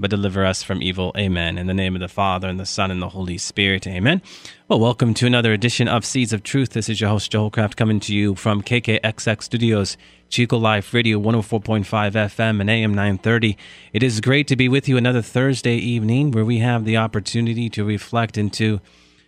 but deliver us from evil. Amen. In the name of the Father, and the Son, and the Holy Spirit. Amen. Well, welcome to another edition of Seeds of Truth. This is your host, Joe Hollcraft, coming to you from KKXX Studios, Chico Life Radio 104.5 FM and AM 930. It is great to be with you another Thursday evening where we have the opportunity to reflect into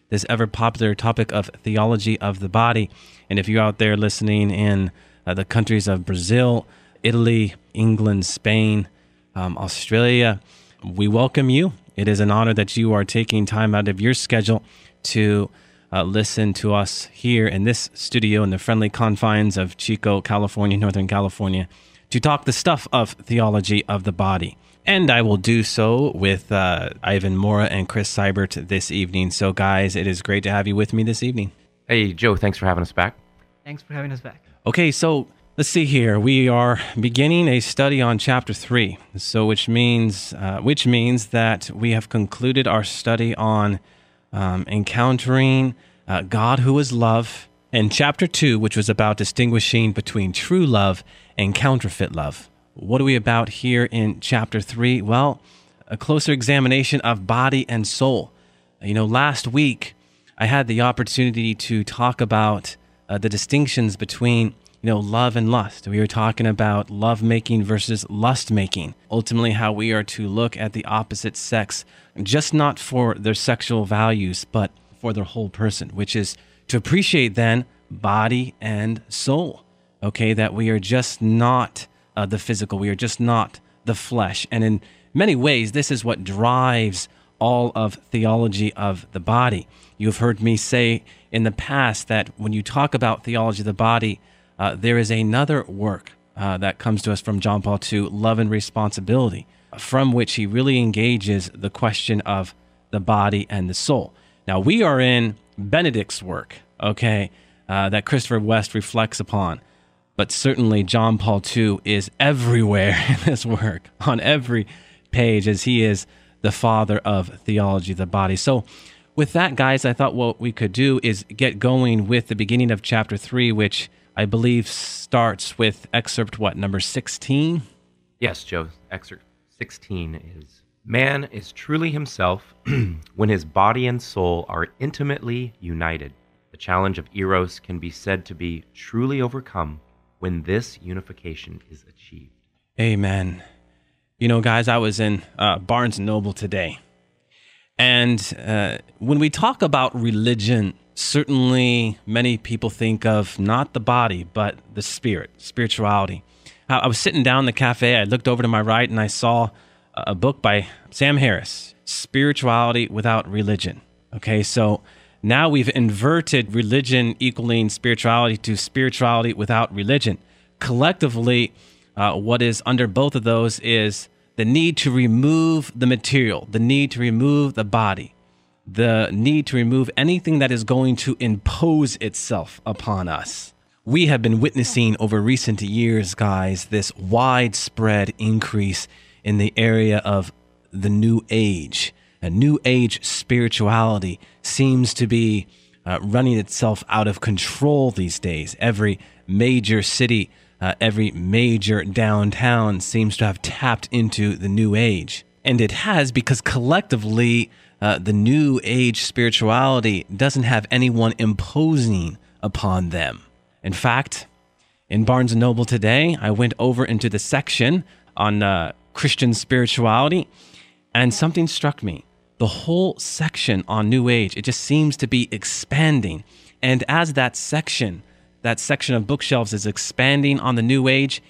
this ever popular topic of theology of the body. And if you're out there listening in uh, the countries of Brazil, Italy, England, Spain, um, Australia, we welcome you. It is an honor that you are taking time out of your schedule to uh, listen to us here in this studio in the friendly confines of Chico, California, Northern California, to talk the stuff of theology of the body. And I will do so with uh, Ivan Mora and Chris Seibert this evening. So, guys, it is great to have you with me this evening. Hey, Joe, thanks for having us back. Thanks for having us back. Okay, so Let's see here. We are beginning a study on chapter three, so which means uh, which means that we have concluded our study on um, encountering uh, God, who is love, and chapter two, which was about distinguishing between true love and counterfeit love. What are we about here in chapter three? Well, a closer examination of body and soul. You know, last week I had the opportunity to talk about uh, the distinctions between you know, love and lust. We were talking about love making versus lust making. Ultimately, how we are to look at the opposite sex, just not for their sexual values, but for their whole person, which is to appreciate then body and soul. Okay, that we are just not uh, the physical, we are just not the flesh. And in many ways, this is what drives all of theology of the body. You've heard me say in the past that when you talk about theology of the body, uh, there is another work uh, that comes to us from John Paul II, Love and Responsibility, from which he really engages the question of the body and the soul. Now, we are in Benedict's work, okay, uh, that Christopher West reflects upon. But certainly, John Paul II is everywhere in this work, on every page, as he is the father of theology of the body. So, with that, guys, I thought what we could do is get going with the beginning of chapter three, which I believe starts with excerpt what number 16? Yes, Joe. Excerpt 16 is Man is truly himself when his body and soul are intimately united. The challenge of Eros can be said to be truly overcome when this unification is achieved. Amen. You know, guys, I was in uh, Barnes and Noble today. And uh, when we talk about religion, certainly many people think of not the body, but the spirit, spirituality. I was sitting down in the cafe, I looked over to my right, and I saw a book by Sam Harris, Spirituality Without Religion. Okay, so now we've inverted religion equaling spirituality to spirituality without religion. Collectively, uh, what is under both of those is the need to remove the material, the need to remove the body, the need to remove anything that is going to impose itself upon us. We have been witnessing over recent years, guys, this widespread increase in the area of the new age. A new age spirituality seems to be uh, running itself out of control these days. Every major city, uh, every major downtown seems to have tapped into the new age. And it has because collectively uh, the new age spirituality doesn't have anyone imposing upon them. In fact, in Barnes and Noble today, I went over into the section on uh, Christian spirituality, and something struck me. The whole section on New Age, it just seems to be expanding. And as that section, that section of bookshelves is expanding on the New Age,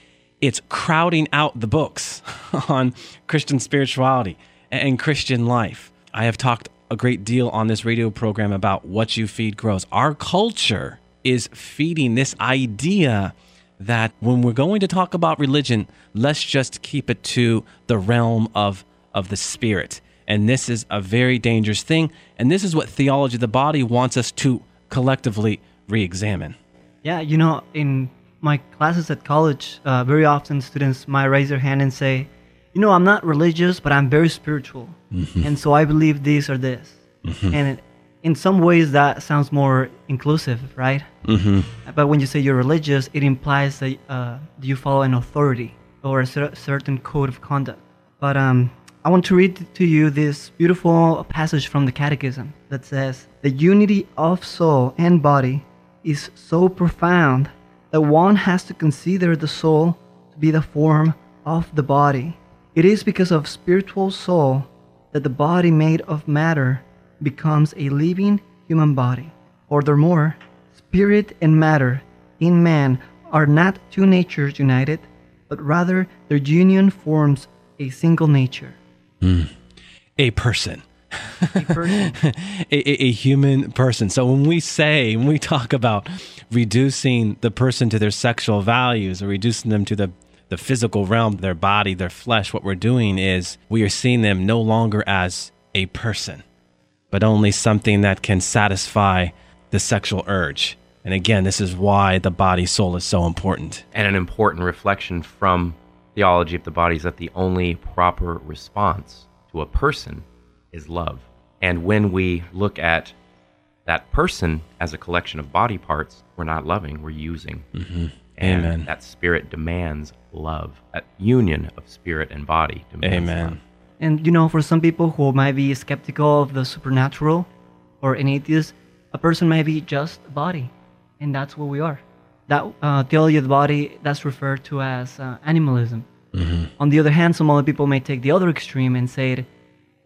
it's crowding out the books on Christian spirituality and Christian life. I have talked a great deal on this radio program about what you feed grows. Our culture is feeding this idea that when we're going to talk about religion, let's just keep it to the realm of, of the spirit. And this is a very dangerous thing. And this is what theology of the body wants us to collectively re examine. Yeah, you know, in my classes at college, uh, very often students might raise their hand and say, "You know, I'm not religious, but I'm very spiritual, and so I believe this or this." And it, in some ways, that sounds more inclusive, right? But when you say you're religious, it implies that uh, you follow an authority or a cer- certain code of conduct. But um, I want to read to you this beautiful passage from the Catechism that says, The unity of soul and body is so profound that one has to consider the soul to be the form of the body. It is because of spiritual soul that the body made of matter becomes a living human body. Furthermore, spirit and matter in man are not two natures united, but rather their union forms a single nature. Hmm. A person. A person a, a, a human person. So when we say, when we talk about reducing the person to their sexual values or reducing them to the, the physical realm, their body, their flesh, what we're doing is we are seeing them no longer as a person, but only something that can satisfy the sexual urge. And again, this is why the body soul is so important. And an important reflection from theology of the body is that the only proper response to a person is love. And when we look at that person as a collection of body parts, we're not loving, we're using. Mm-hmm. And Amen. that spirit demands love. That union of spirit and body demands Amen. love. And you know, for some people who might be skeptical of the supernatural or an atheist, a person might be just a body, and that's what we are. That uh, theology of the body that's referred to as uh, animalism. On the other hand, some other people may take the other extreme and say,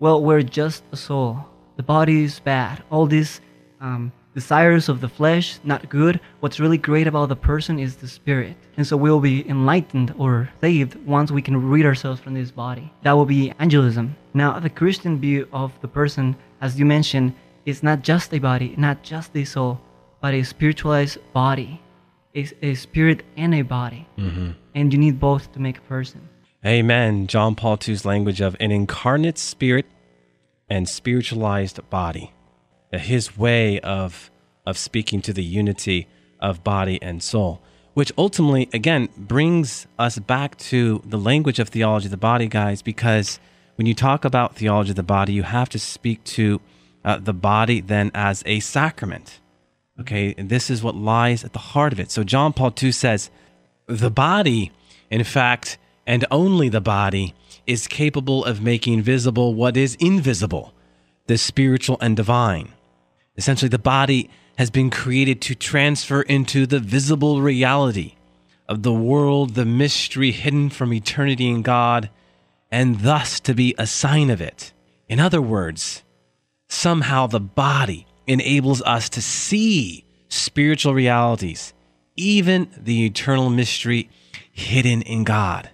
"Well, we're just a soul. The body is bad. All these um, desires of the flesh not good. What's really great about the person is the spirit, and so we'll be enlightened or saved once we can rid ourselves from this body. That will be angelism. Now, the Christian view of the person, as you mentioned, is not just a body, not just a soul, but a spiritualized body, a, a spirit and a body, mm-hmm. and you need both to make a person. Amen. John Paul II's language of an incarnate spirit and spiritualized body. His way of of speaking to the unity of body and soul, which ultimately again brings us back to the language of theology of the body, guys, because when you talk about theology of the body, you have to speak to uh, the body then as a sacrament. Okay, and this is what lies at the heart of it. So John Paul II says, the body, in fact, and only the body, is capable of making visible what is invisible, the spiritual and divine. Essentially, the body has been created to transfer into the visible reality of the world, the mystery hidden from eternity in God, and thus to be a sign of it. In other words, somehow the body enables us to see spiritual realities, even the eternal mystery hidden in God.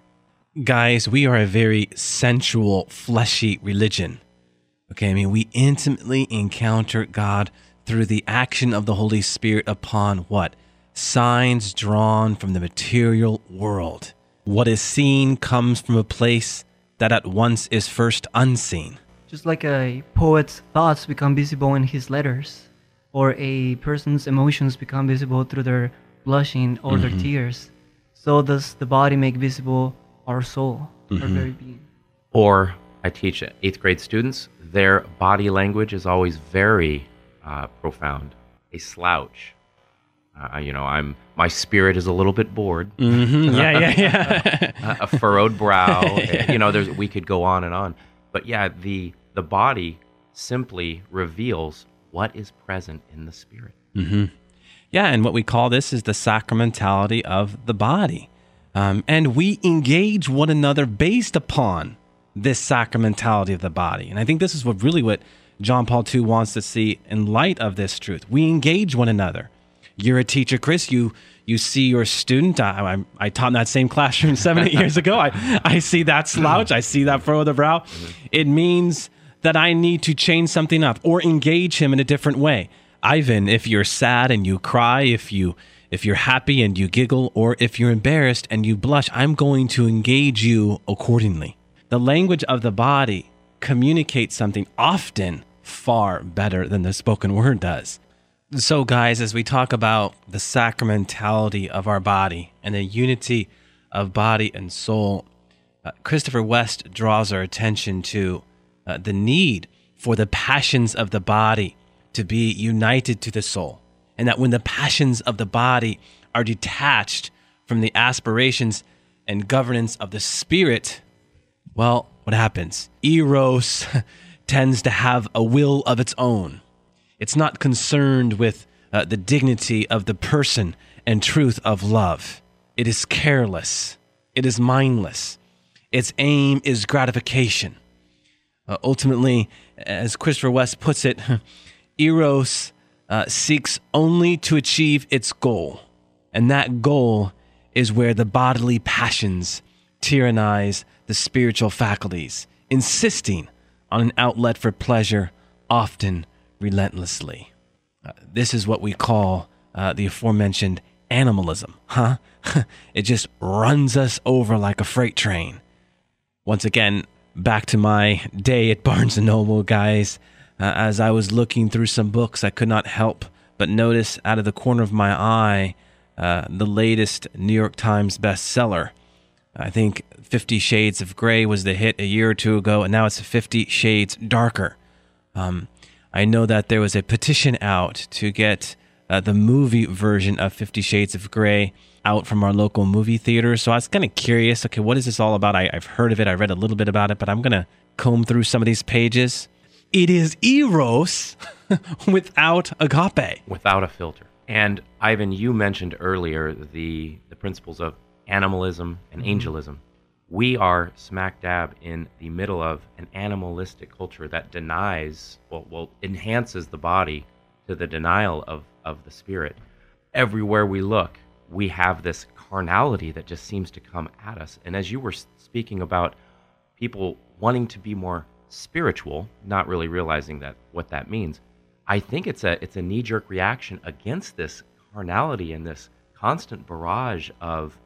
Guys, we are a very sensual, fleshy religion. Okay, I mean, we intimately encounter God through the action of the Holy Spirit upon what? Signs drawn from the material world. What is seen comes from a place that at once is first unseen. Just like a poet's thoughts become visible in his letters, or a person's emotions become visible through their blushing or their mm-hmm. tears, so does the body make visible our soul, our mm-hmm. very being. Or I teach eighth grade students, their body language is always very uh, profound. A slouch. Uh, you know, I'm my spirit is a little bit bored. Mm, yeah, yeah, yeah. a furrowed brow. you know, there's we could go on and on, but yeah, the the body simply reveals what is present in the spirit. Yeah, and what we call this is the sacramentality of the body. Um, and we engage one another based upon this sacramentality of the body. And I think this is what really what John Paul II wants to see in light of this truth. We engage one another. You're a teacher, Chris. You you see your student. I, I, I taught in that same classroom seven, eight years ago. I, I see that slouch. I see that furrow of the brow. It means that I need to change something up or engage him in a different way. Ivan, if you're sad and you cry, if you if you're happy and you giggle, or if you're embarrassed and you blush, I'm going to engage you accordingly. The language of the body communicates something often far better than the spoken word does. So, guys, as we talk about the sacramentality of our body and the unity of body and soul, uh, Christopher West draws our attention to uh, the need for the passions of the body to be united to the soul. And that when the passions of the body are detached from the aspirations and governance of the spirit, well, what happens? Eros tends to have a will of its own. It's not concerned with uh, the dignity of the person and truth of love. It is careless. It is mindless. Its aim is gratification. Uh, ultimately, as Christopher West puts it, Eros uh, seeks only to achieve its goal. And that goal is where the bodily passions tyrannize the spiritual faculties, insisting on an outlet for pleasure, often relentlessly. Uh, this is what we call uh, the aforementioned animalism, huh? it just runs us over like a freight train. Once again, back to my day at Barnes and Noble, guys. Uh, as I was looking through some books, I could not help but notice out of the corner of my eye uh, the latest New York Times bestseller. I think Fifty Shades of Grey was the hit a year or two ago, and now it's Fifty Shades Darker. Um, I know that there was a petition out to get uh, the movie version of Fifty Shades of Grey out from our local movie theater. So I was kind of curious. Okay, what is this all about? I, I've heard of it. I read a little bit about it, but I'm gonna comb through some of these pages. It is Eros without agape. without a filter. And Ivan, you mentioned earlier the the principles of animalism and mm-hmm. angelism. We are smack dab in the middle of an animalistic culture that denies, well, well, enhances the body to the denial of of the spirit. Everywhere we look, we have this carnality that just seems to come at us. And as you were speaking about people wanting to be more spiritual, not really realizing that what that means, I think it's a it's a knee jerk reaction against this carnality and this constant barrage of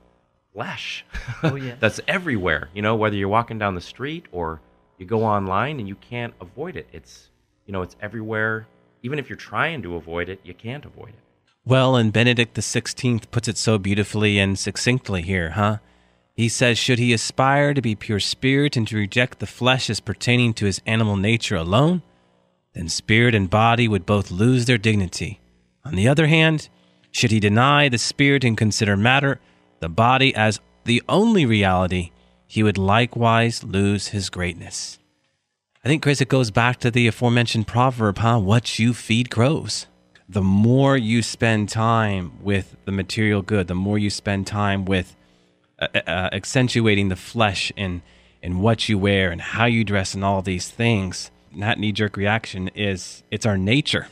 flesh Oh, yes. that's everywhere. You know, whether you're walking down the street or you go online and you can't avoid it. It's you know, it's everywhere. Even if you're trying to avoid it, you can't avoid it. Well, and Benedict XVI puts it so beautifully and succinctly here, huh? He says, Should he aspire to be pure spirit and to reject the flesh as pertaining to his animal nature alone, then spirit and body would both lose their dignity. On the other hand, should he deny the spirit and consider matter, the body, as the only reality, he would likewise lose his greatness. I think, Chris, it goes back to the aforementioned proverb, huh? What you feed grows. The more you spend time with the material good, the more you spend time with uh, uh, accentuating the flesh in, in what you wear and how you dress and all these things, that knee jerk reaction is it's our nature.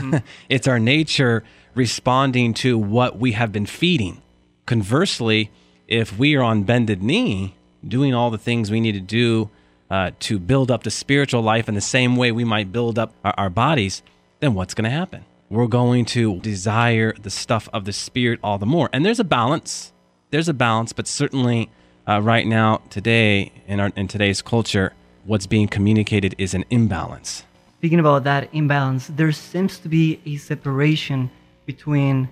it's our nature responding to what we have been feeding. Conversely, if we are on bended knee, doing all the things we need to do uh, to build up the spiritual life in the same way we might build up our, our bodies, then what's going to happen? We're going to desire the stuff of the spirit all the more. And there's a balance. There's a balance, but certainly uh, right now, today, in, our, in today's culture, what's being communicated is an imbalance. Speaking about that imbalance, there seems to be a separation between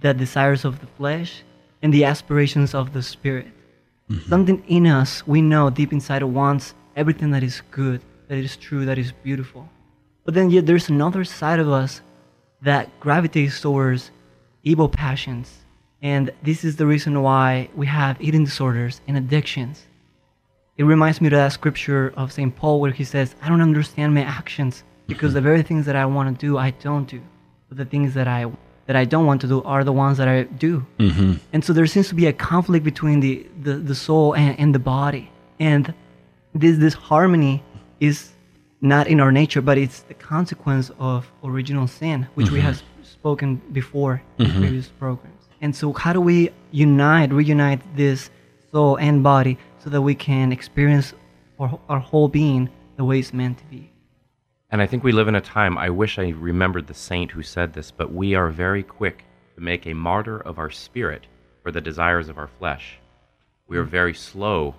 the desires of the flesh and the aspirations of the spirit. Mm-hmm. Something in us, we know deep inside, wants everything that is good, that is true, that is beautiful. But then, yet, there's another side of us that gravitates towards evil passions. And this is the reason why we have eating disorders and addictions. It reminds me of that scripture of St. Paul where he says, I don't understand my actions because mm-hmm. the very things that I want to do, I don't do. But the things that I that I don't want to do are the ones that I do. Mm-hmm. And so there seems to be a conflict between the, the, the soul and, and the body. And this this harmony is not in our nature, but it's the consequence of original sin, which we have spoken before in previous programs. And so how do we unite, reunite this soul and body so that we can experience our, our whole being the way it's meant to be? And I think we live in a time, I wish I remembered the saint who said this, but we are very quick to make a martyr of our spirit for the desires of our flesh. We are hmm. very slow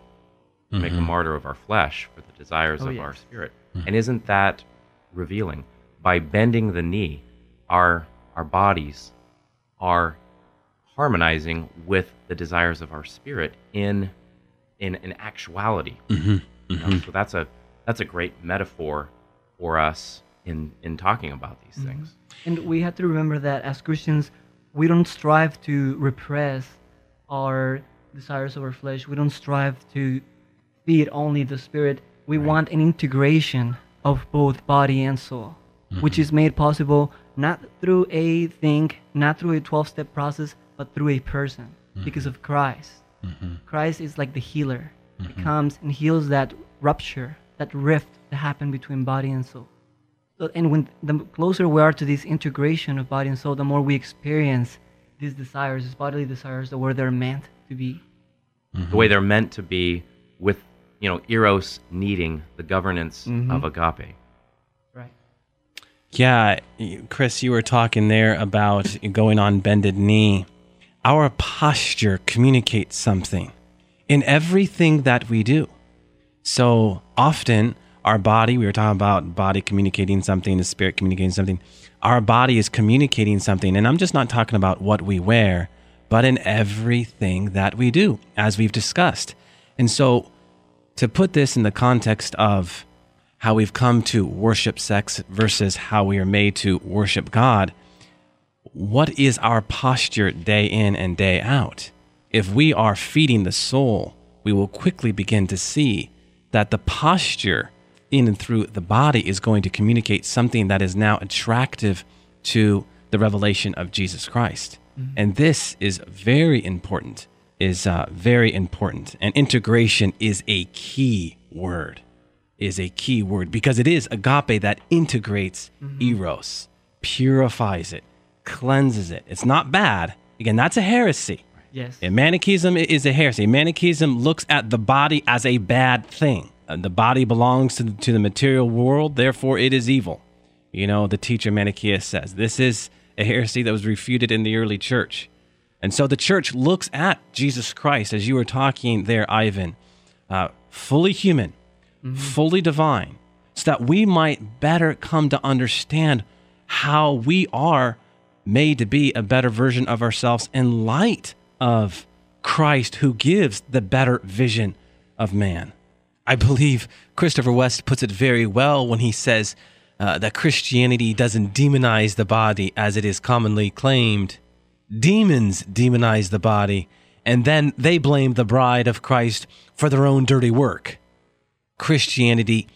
to make a mm-hmm. martyr of our flesh for the desires Oh, of yes. our spirit. Hmm. And isn't that revealing? By bending the knee, our our bodies are harmonizing with the desires of our spirit in in, in actuality. Mm-hmm. You know, mm-hmm. So that's a that's a great metaphor for us in in talking about these mm-hmm. things. And we have to remember that as Christians, we don't strive to repress our desires of our flesh. We don't strive to feed only the spirit. We want an integration of both body and soul, mm-hmm. which is made possible not through a thing, not through a 12 step process, but through a person mm-hmm. because of Christ. Christ is like the healer. He comes and heals that rupture, that rift that happened between body and soul. So, and when the closer we are to this integration of body and soul, the more we experience these desires, these bodily desires, the way they're meant to be. The way they're meant to be with you know eros needing the governance mm-hmm. of agape. Right. Yeah, Chris, you were talking there about going on bended knee. Our posture communicates something in everything that we do. So often, our body, we were talking about body communicating something, the spirit communicating something. Our body is communicating something. And I'm just not talking about what we wear, but in everything that we do, as we've discussed. And so, to put this in the context of how we've come to worship sex versus how we are made to worship God, what is our posture day in and day out? If we are feeding the soul, we will quickly begin to see that the posture in and through the body is going to communicate something that is now attractive to the revelation of Jesus Christ. And this is very important, is uh, very important. And integration is a key word is a key word because it is agape that integrates eros, purifies it, cleanses it. It's not bad. Again, that's a heresy. Yes. And Manichaeism is a heresy. Manichaeism looks at the body as a bad thing. The body belongs to the, to the material world, therefore it is evil. You know, the teacher Manichaeus says this is a heresy that was refuted in the early church. And so the church looks at Jesus Christ, as you were talking there, Ivan, uh, fully human, fully divine, so that we might better come to understand how we are made to be a better version of ourselves in light of Christ, who gives the better vision of man. I believe Christopher West puts it very well when he says uh, that Christianity doesn't demonize the body as it is commonly claimed. Demons demonize the body, and then they blame the bride of Christ for their own dirty work. Christianity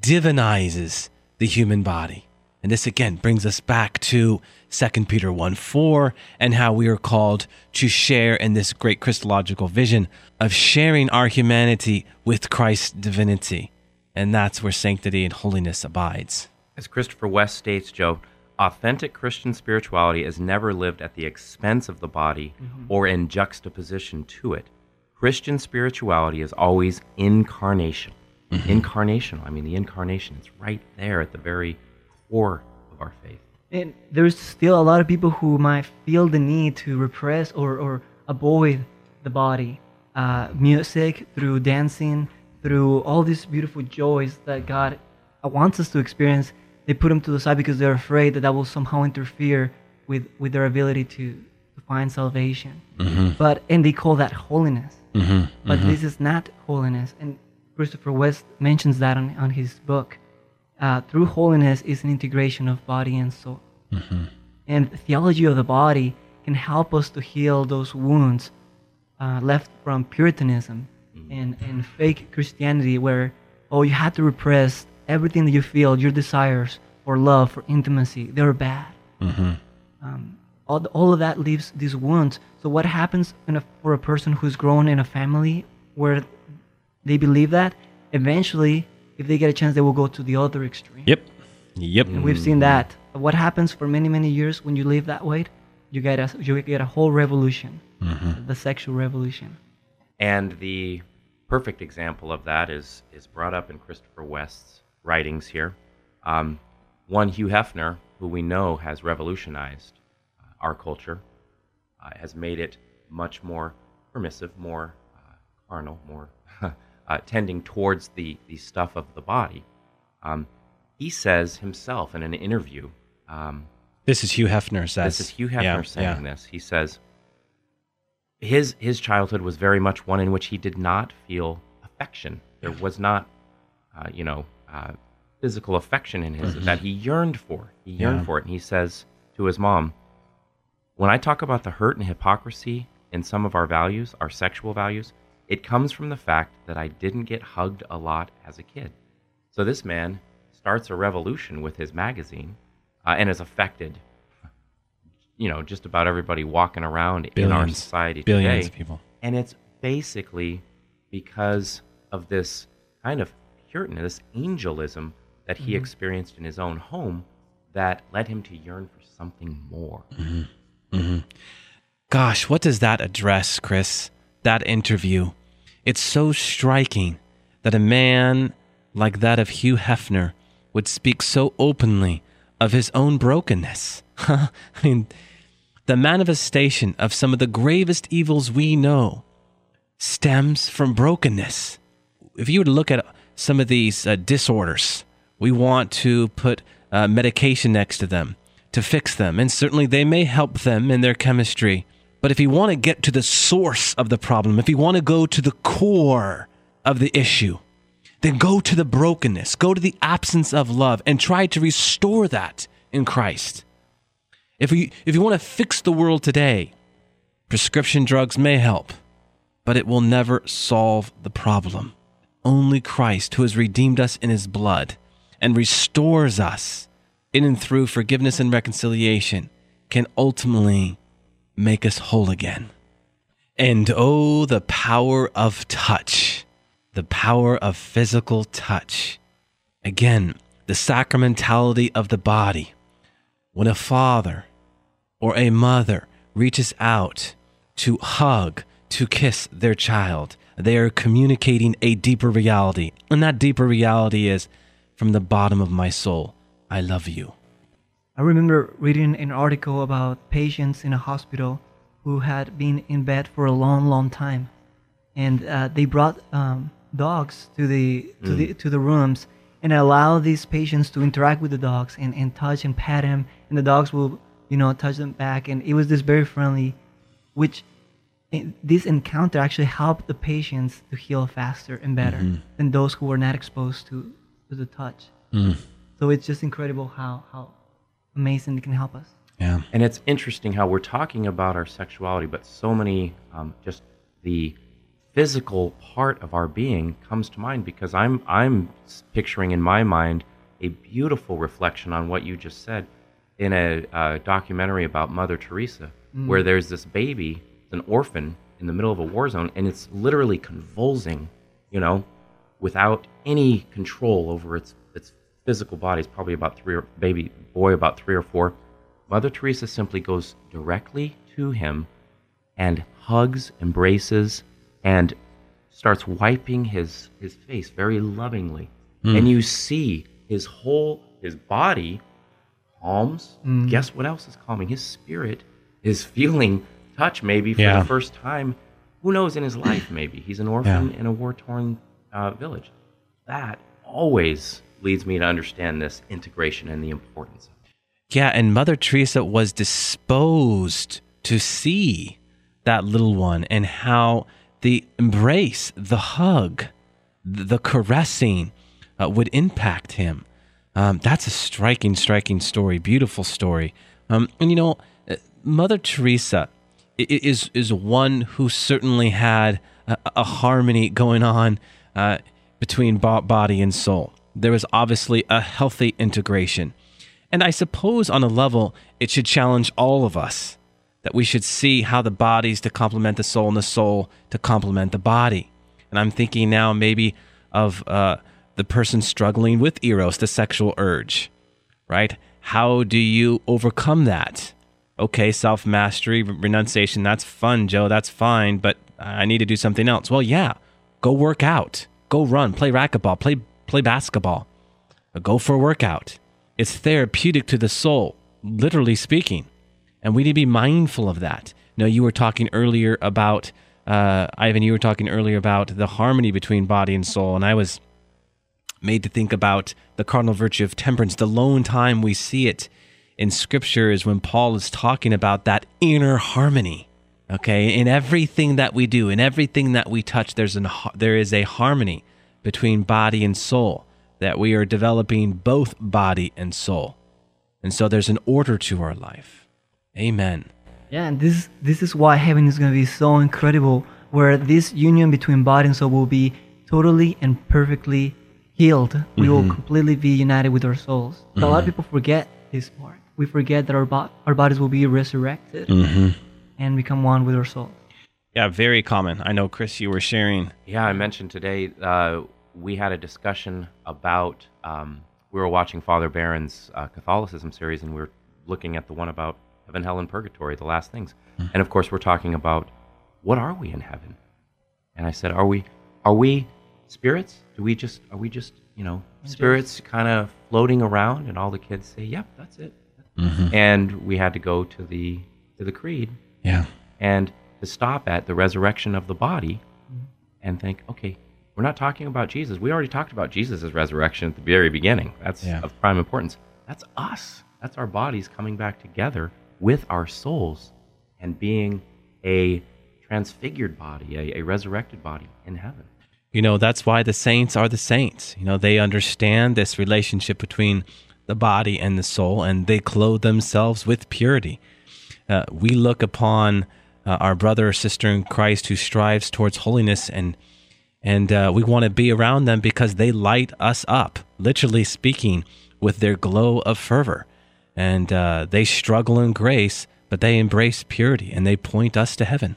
divinizes the human body. And this again brings us back to 2 Peter 1 4 and how we are called to share in this great Christological vision of sharing our humanity with Christ's divinity. And that's where sanctity and holiness abides. As Christopher West states, Joe, authentic Christian spirituality is never lived at the expense of the body mm-hmm. or in juxtaposition to it. Christian spirituality is always incarnation. Mm-hmm. Incarnational. I mean, the incarnation is right there at the very core of our faith. And there's still a lot of people who might feel the need to repress or, or avoid the body. Uh, music, through dancing, through all these beautiful joys that God wants us to experience, they put them to the side because they're afraid that that will somehow interfere with, with their ability to, to find salvation. Mm-hmm. But and they call that holiness. Mm-hmm. But this mm-hmm. is not holiness. And Christopher West mentions that on, on his book. Uh, through holiness is an integration of body and soul. And theology of the body can help us to heal those wounds uh, left from Puritanism and, and fake Christianity, where, oh, you had to repress everything that you feel, your desires for love, for intimacy. They're bad. Um, all, the- all of that leaves these wounds. So, what happens in a, for a person who's grown in a family where they believe that? Eventually, if they get a chance, they will go to the other extreme. Yep. Yep. And we've seen that. What happens for many, many years when you live that way? You get a, you get a whole revolution, the sexual revolution. And the perfect example of that is is brought up in Christopher West's writings here. Um, one Hugh Hefner, who we know has revolutionized uh, our culture, uh, has made it much more permissive, more uh, carnal, more uh, tending towards the the stuff of the body. Um, he says himself in an interview um, This is Hugh Hefner says. This is Hugh Hefner Yeah, saying yeah. this. He says his his childhood was very much one in which he did not feel affection. There was not, uh, you know, uh, physical affection in his that he yearned for. He yearned Mm-hmm. Yeah. for it, and he says to his mom, "When I talk about the hurt and hypocrisy in some of our values, our sexual values, it comes from the fact that I didn't get hugged a lot as a kid." So this man starts a revolution with his magazine, uh, and is affected you know just about everybody walking around in our Billions. society Billions today of people. and it's basically because of this kind of puritan this angelism that he mm-hmm. experienced in his own home that led him to yearn for something more mm-hmm. Mm-hmm. Gosh, what does that address, Chris? That interview. It's so striking that a man like that of Hugh Hefner would speak so openly of his own brokenness. I mean, the manifestation of some of the gravest evils we know stems from brokenness. If you were to look at some of these uh, disorders, we want to put uh, medication next to them to fix them, and certainly they may help them in their chemistry. But if you want to get to the source of the problem, if you want to go to the core of the issue, then go to the brokenness, go to the absence of love, and try to restore that in Christ. If you, if you want to fix the world today, prescription drugs may help, but it will never solve the problem. Only Christ, who has redeemed us in his blood and restores us in and through forgiveness and reconciliation, can ultimately make us whole again. And oh, the power of touch, the power of physical touch. Again, the sacramentality of the body. When a father or a mother reaches out to hug, to kiss their child, they are communicating a deeper reality. And that deeper reality is from the bottom of my soul, I love you. I remember reading an article about patients in a hospital who had been in bed for a long, long time, and uh, they brought um, dogs to the to the to the rooms and allowed these patients to interact with the dogs and, and touch and pet them, and the dogs will you know touch them back, and it was this very friendly, which this encounter actually helped the patients to heal faster and better than those who were not exposed to, to the touch. So it's just incredible how how amazing it can help us. Yeah. And it's interesting how we're talking about our sexuality, but so many um, just the physical part of our being comes to mind because I'm I'm picturing in my mind a beautiful reflection on what you just said in a uh, documentary about Mother Teresa, where there's this baby, an orphan in the middle of a war zone, and it's literally convulsing, you know, without any control over its its physical body. It's probably about three or baby boy about three or four. Mother Teresa simply goes directly to him and hugs, embraces, and starts wiping his his face very lovingly. And you see his whole his body calms. Guess what else is calming? His spirit is feeling touch maybe for Yeah. the first time. Who knows in his life? Maybe he's an orphan in a war torn uh, village. That always leads me to understand this integration and the importance. of it. Yeah, and Mother Teresa was disposed to see that little one and how the embrace, the hug, the caressing uh, would impact him. Um, that's a striking, striking story, beautiful story. Um, and you know, uh, Mother Teresa is is one who certainly had a, a harmony going on uh, between body and soul. There was obviously a healthy integration. And I suppose on a level, it should challenge all of us that we should see how the body's to complement the soul and the soul to complement the body. And I'm thinking now maybe of uh, the person struggling with eros, the sexual urge, right? How do you overcome that? Okay, self mastery, renunciation, that's fun, Joe, that's fine, but I need to do something else. Well, yeah, go work out, go run, play racquetball, play, play basketball, go for a workout. It's therapeutic to the soul, literally speaking. And we need to be mindful of that. Know, you were talking earlier about, uh, Ivan, you were talking earlier about the harmony between body and soul. And I was made to think about the cardinal virtue of temperance, the lone time we see it in scripture is when Paul is talking about that inner harmony. Okay, in everything that we do, in everything that we touch, there's an there is a harmony between body and soul that we are developing both body and soul. And so there's an order to our life. Amen. Yeah, and this this is why heaven is going to be so incredible where this union between body and soul will be totally and perfectly healed. We will mm-hmm. completely be united with our souls. But A lot of mm-hmm. people forget this part. We forget that our bo- our bodies will be resurrected mm-hmm. and become one with our souls. Yeah, very common. I know, Chris, you were sharing. Yeah, I mentioned today uh, we had a discussion about. Um, we were watching Father Barron's uh, Catholicism series, and we were looking at the one about heaven, hell, and purgatory, the last things. And of course, we're talking about what are we in heaven? And I said, are we are we spirits? Do we just are we just you know spirits kind of floating around? And all the kids say, yep, that's it. And we had to go to the to the creed Yeah. and to stop at the resurrection of the body and think, okay, we're not talking about Jesus. We already talked about Jesus' resurrection at the very beginning. That's Yeah. of prime importance. That's us. That's our bodies coming back together with our souls and being a transfigured body, a, a resurrected body in heaven. You know, that's why the saints are the saints. You know, they understand this relationship between the body and the soul, and they clothe themselves with purity. Uh, we look upon uh, our brother or sister in Christ who strives towards holiness, and and uh, we want to be around them because they light us up, literally speaking, with their glow of fervor. And uh, they struggle in grace, but they embrace purity, and they point us to heaven.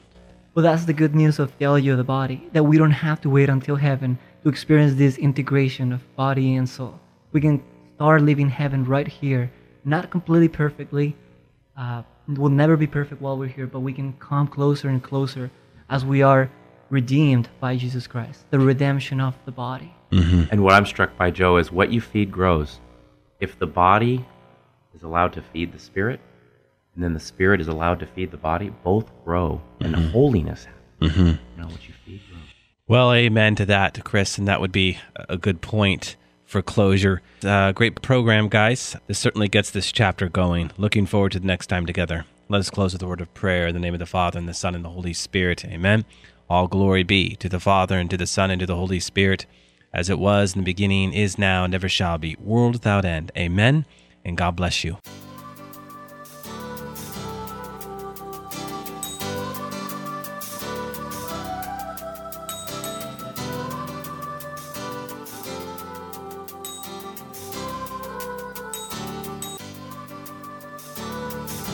Well, that's the good news of theology of the body, that we don't have to wait until heaven to experience this integration of body and soul. We can start living heaven right here, not completely perfectly. Uh, we'll never be perfect while we're here, but we can come closer and closer as we are redeemed by Jesus Christ, the redemption of the body. Mm-hmm. And what I'm struck by, Joe, is what you feed grows. If the body is allowed to feed the spirit, and then the spirit is allowed to feed the body, both grow, and mm-hmm. holiness happens. You know, what you feed grows. Well, amen to that, Chris, and that would be a good point for closure. Uh, great program, guys. This certainly gets this chapter going. Looking forward to the next time together. Let us close with a word of prayer in the name of the Father, and the Son, and the Holy Spirit. Amen. All glory be to the Father, and to the Son, and to the Holy Spirit, as it was in the beginning, is now, and ever shall be, world without end. Amen. And God bless you.